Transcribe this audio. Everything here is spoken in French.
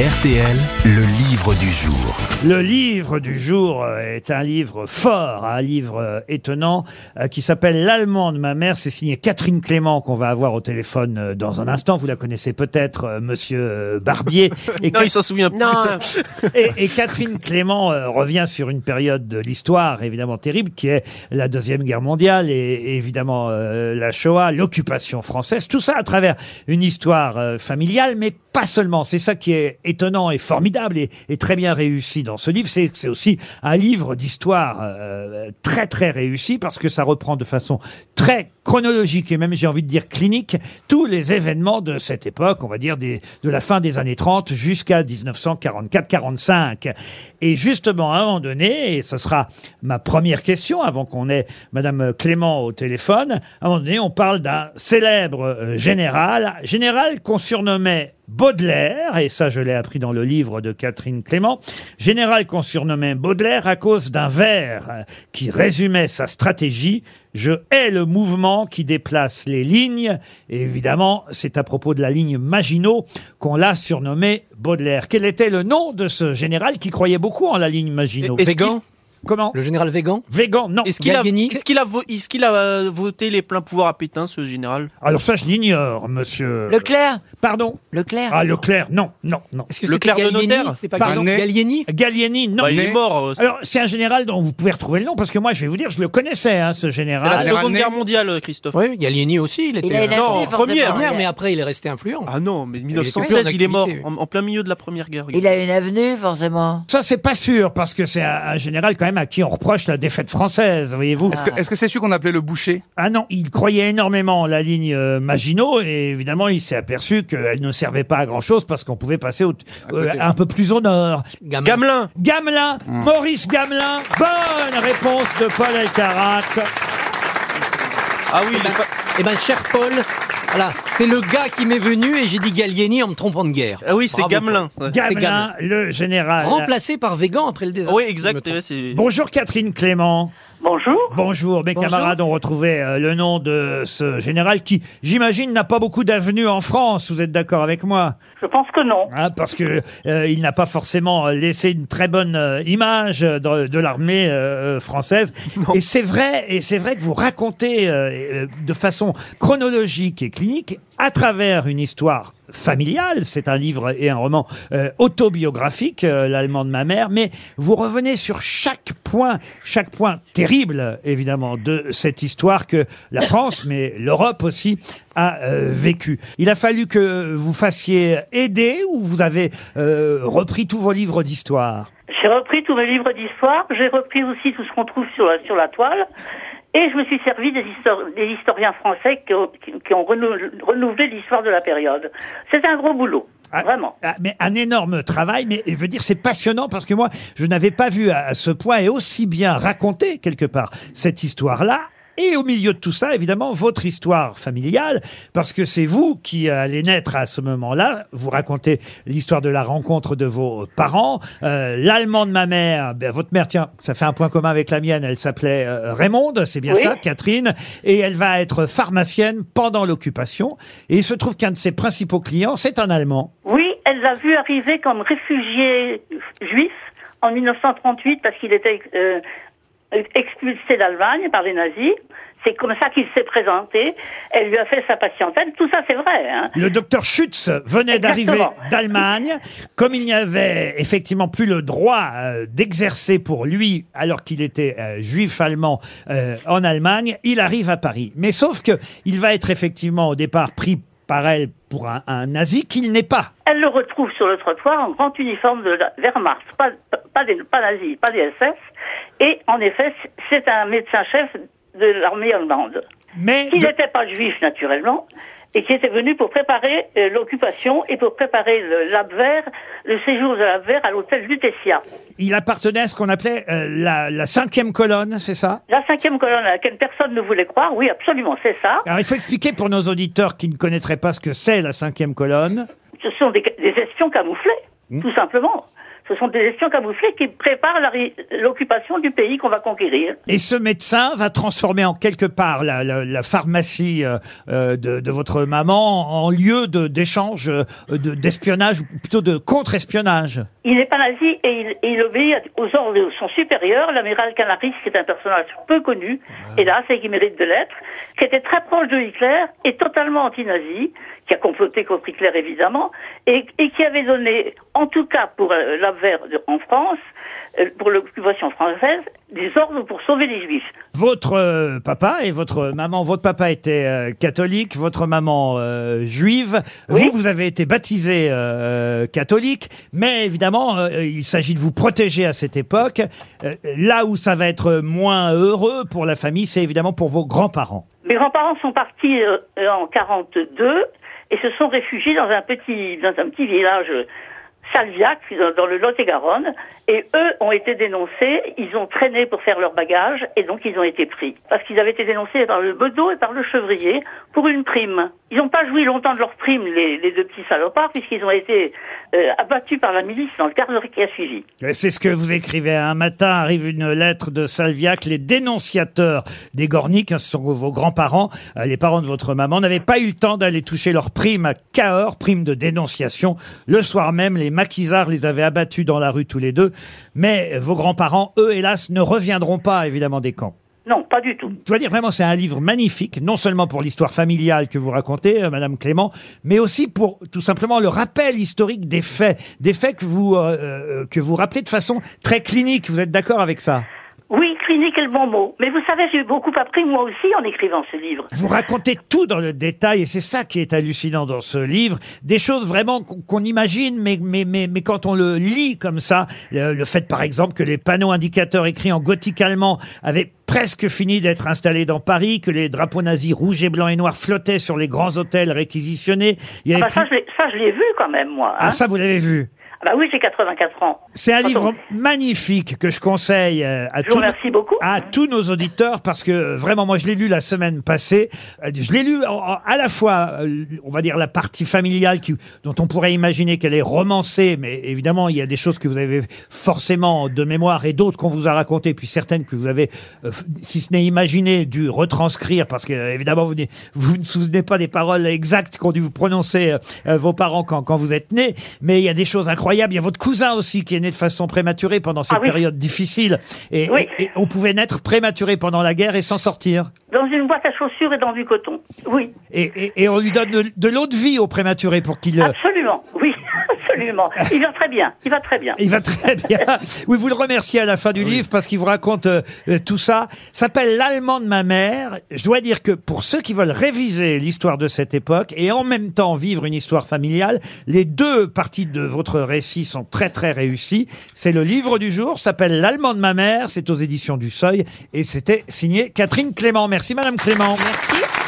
RTL, le livre du jour. Le livre du jour euh, est un livre fort, un livre euh, étonnant euh, qui s'appelle L'Allemand de ma mère. C'est signé Catherine Clément qu'on va avoir au téléphone dans un instant. Vous la connaissez peut-être, Monsieur Barbier. Et, Non, il s'en souvient plus. et, et Catherine Clément revient sur une période de l'histoire évidemment terrible qui est la deuxième guerre mondiale et, et évidemment euh, la Shoah, l'occupation française. Tout ça à travers une histoire euh, familiale, mais pas seulement. C'est ça qui est étonnant et formidable et, très bien réussi dans ce livre. C'est aussi un livre d'histoire euh, très très réussi parce que ça reprend de façon très chronologique et même j'ai envie de dire clinique tous les événements de cette époque, on va dire de la fin des années 30 jusqu'à 1944-45. Et justement, à un moment donné, et ce sera ma première question avant qu'on ait Madame Clément au téléphone, à un moment donné, on parle d'un célèbre euh, général, général qu'on surnommait Baudelaire, et ça je l'ai appris dans le livre de Catherine Clément, général qu'on surnommait Baudelaire à cause d'un vers qui résumait sa stratégie. Je hais le mouvement qui déplace les lignes. Et évidemment, c'est à propos de la ligne Maginot qu'on l'a surnommé Baudelaire. Quel était le nom de ce général qui croyait beaucoup en la ligne Maginot? Comment Le général Végan Végan, non. Est-ce qu'il a, Gallieni est-ce qu'il a, vo- est-ce qu'il a euh, voté les pleins pouvoirs à Pétain, ce général? Alors ça, je l'ignore, monsieur. Leclerc Pardon Leclerc Ah, Leclerc, non, non, non. Est-ce que Le c'était clerc de Gallieni notaire? C'est pas Pardon Gallieni Gallieni Gallieni, non. Bah, Il est mort. euh, C'est Alors, c'est un général dont vous pouvez retrouver le nom, parce que moi, je vais vous dire, je le connaissais, hein, ce c'est la général. Seconde Guerre mondiale, euh, Christophe. Oui, Gallieni aussi, il était. Il a Non, forcément. première, mais après il est resté influent. Ah non, mais était 1916, plus en il est mort activité. en, en plein milieu de la Première Guerre. Il a une avenue, forcément. Ça, c'est pas sûr, parce que c'est un, un général quand même à qui on reproche la défaite française, voyez-vous. Est-ce que est-ce que c'est celui qu'on appelait le boucher? Ah non, il croyait énormément en la ligne euh, Maginot, et évidemment, il s'est aperçu qu'elle ne servait pas à grand-chose, parce qu'on pouvait passer au- euh, un peu plus au nord. Gamelin. Gamelin, Maurice Gamelin, bonne réponse de Paul Elkarat. Ah oui, il est pas- Eh ben, cher Paul, voilà, c'est le gars qui m'est venu et j'ai dit Gallieni en me trompant de guerre. ah oui, c'est Bravo, Gamelin. Ouais. Gamelin, le général. Remplacé par Végan après le désastre. Oui, exact. ouais, c'est- Bonjour Catherine Clément. Bonjour. Bonjour, mes Bonjour. camarades ont retrouvé euh, le nom de ce général qui, j'imagine, n'a pas beaucoup d'avenues en France. Vous êtes d'accord avec moi? Je pense que non. Hein, Parce que euh, il n'a pas forcément euh, laissé une très bonne euh, image euh, de, de l'armée euh, française. Et c'est vrai, et c'est vrai que vous racontez euh, euh, de façon chronologique et clinique à travers une histoire familiale. C'est un livre et un roman euh, autobiographique, euh, l'allemand de ma mère, mais vous revenez sur chaque point, chaque point terrible, évidemment, de cette histoire que la France, mais l'Europe aussi, a euh, vécu. Il a fallu que vous fassiez aider ou vous avez euh, repris tous vos livres d'histoire? J'ai repris tous mes livres d'histoire. J'ai repris aussi tout ce qu'on trouve sur la, sur la toile. Et je me suis servi des, histo- des historiens français qui ont, qui- qui ont renou- renouvelé l'histoire de la période. C'est un gros boulot. Ah, Vraiment. ah, mais un énorme travail, mais je veux dire, c'est passionnant parce que moi, je n'avais pas vu à, à ce point et aussi bien raconter quelque part cette histoire-là. Et au milieu de tout ça, évidemment, votre histoire familiale, parce que c'est vous qui allez naître à ce moment-là. Vous racontez l'histoire de la rencontre de vos parents. Euh, L'allemand de ma mère, ben, votre mère, tiens, ça fait un point commun avec la mienne, elle s'appelait euh, Raymonde, c'est bien Oui. ça, Catherine, et elle va être pharmacienne pendant l'occupation. Et il se trouve qu'un de ses principaux clients, c'est un Allemand. Oui, elle l'a vu arriver comme réfugié juif en 1938 parce qu'il était euh, expulsé d'Allemagne par les nazis. C'est comme ça qu'il s'est présenté. Elle lui a fait sa patientèle. Tout ça, c'est vrai. Hein. Le docteur Schütz venait d'arriver d'Allemagne. Comme il n'y avait effectivement plus le droit euh, d'exercer pour lui, alors qu'il était euh, juif allemand euh, en Allemagne, il arrive à Paris. Mais sauf que il va être effectivement au départ pris par elle pour un, un nazi qu'il n'est pas. Elle le retrouve sur le trottoir en grand uniforme de la Wehrmacht, pas, pas, des, pas des SS. Et en effet, c'est un médecin-chef de l'armée allemande, Mais qui de- n'était pas juif naturellement, et qui était venu pour préparer euh, l'occupation et pour préparer l'Abwehr, le séjour de l'Abwehr à l'hôtel Lutetia. il appartenait à ce qu'on appelait euh, la, la cinquième colonne, c'est ça? La cinquième colonne à laquelle personne ne voulait croire, oui, absolument, c'est ça. Alors il faut expliquer pour nos auditeurs qui ne connaîtraient pas ce que c'est la cinquième colonne. Ce sont des, des espions camouflés, Hmm. tout simplement. Ce sont des espions camouflés qui préparent l'occupation du pays qu'on va conquérir. Et ce médecin va transformer en quelque part la, pharmacie euh, euh, de, votre maman en lieu d'échange, euh, de- d'espionnage, plutôt de contre-espionnage. Il n'est pas nazi et il, et il obéit aux ordres de son supérieur, l'amiral Canaris, qui est un personnage peu connu, hélas, et qui mérite de l'être, qui était très proche de Hitler et totalement anti-nazi, qui a comploté contre Hitler évidemment, et, et qui avait donné, en tout cas pour euh, de- en France, euh, pour l'occupation française, des ordres pour sauver les Juifs. Votre euh, papa et votre maman, votre papa était euh, catholique, votre maman euh, juive. Oui. Vous, vous avez été baptisé euh, catholique, mais évidemment, euh, il s'agit de vous protéger à cette époque. Euh, là où ça va être moins heureux pour la famille, c'est évidemment pour vos grands-parents. Mes grands-parents sont partis euh, en 42 et se sont réfugiés dans un petit, dans un petit village Salviac, dans, dans le Lot-et-Garonne, et eux ont été dénoncés, ils ont traîné pour faire leur bagage, et donc ils ont été pris. Parce qu'ils avaient été dénoncés par le Bedeau et par le Chevrier pour une prime. Ils n'ont pas joui longtemps de leur prime, les, deux petits salopards, puisqu'ils ont été euh, abattus par la milice dans le quart qui a suivi. C'est ce que vous écrivez. Un matin arrive une lettre de Salviac. Les dénonciateurs des Gorniques, hein, ce sont vos grands-parents, euh, les parents de votre maman, n'avaient pas eu le temps d'aller toucher leur prime à Cahors, prime de dénonciation. Le soir même, les maquisards les avaient abattus dans la rue tous les deux. Mais vos grands-parents, eux, hélas, ne reviendront pas, évidemment, des camps. Non, pas du tout. Je dois dire vraiment, c'est un livre magnifique, non seulement pour l'histoire familiale que vous racontez, euh, Madame Clément, mais aussi pour tout simplement le rappel historique des faits, des faits que vous euh, euh, que vous rappelez de façon très clinique. Vous êtes d'accord avec ça? Oui, clinique est le bon mot. Mais vous savez, j'ai beaucoup appris moi aussi en écrivant ce livre. Vous racontez tout dans le détail et c'est ça qui est hallucinant dans ce livre. Des choses vraiment qu'on imagine, mais, mais, mais, mais quand on le lit comme ça, le, le fait par exemple que les panneaux indicateurs écrits en gothique allemand avaient presque fini d'être installés dans Paris, que les drapeaux nazis rouges et blancs et noirs flottaient sur les grands hôtels réquisitionnés. Il y Ah bah ça, plus- je l'ai- ça, je l'ai vu quand même, moi. Ah hein. ça vous l'avez vu Ah bah oui, j'ai 84 ans. c'est un livre magnifique que je conseille euh, à tous, remercie beaucoup. à tous nos auditeurs parce que euh, vraiment moi je l'ai lu la semaine passée. Euh, Je l'ai lu en- en- à la fois, euh, on va dire la partie familiale qui, dont on pourrait imaginer qu'elle est romancée, mais évidemment il y a des choses que vous avez forcément de mémoire et d'autres qu'on vous a racontées, puis certaines que vous avez, euh, f- si ce n'est imaginé, dû retranscrire parce que euh, évidemment vous, n'êtes- vous ne souvenez pas des paroles exactes qu'ont dû vous prononcer euh, euh, vos parents quand, quand vous êtes nés, mais il y a des choses incroyables. Il y a votre cousin aussi qui est né de façon prématurée pendant cette Ah oui. période difficile et, Oui. et- et on pouvait naître prématuré pendant la guerre et s'en sortir. Dans une boîte à chaussures et dans du coton. Oui, Et, et- et on lui donne de, de l'eau de vie au prématuré pour qu'il euh, absolument. Oui, absolument. Il va très bien. Il va très bien. Il va très bien. Oui, vous le remerciez à la fin du livre parce qu'il vous raconte euh, euh, tout ça. S'appelle L'Allemand de ma mère. Je dois dire que pour ceux qui veulent réviser l'histoire de cette époque et en même temps vivre une histoire familiale, les deux parties de votre récit sont très très réussies. C'est le livre du jour, s'appelle L'Allemand de ma mère. C'est aux éditions du Seuil et c'était signé Catherine Clément. Merci Madame Clément. Merci.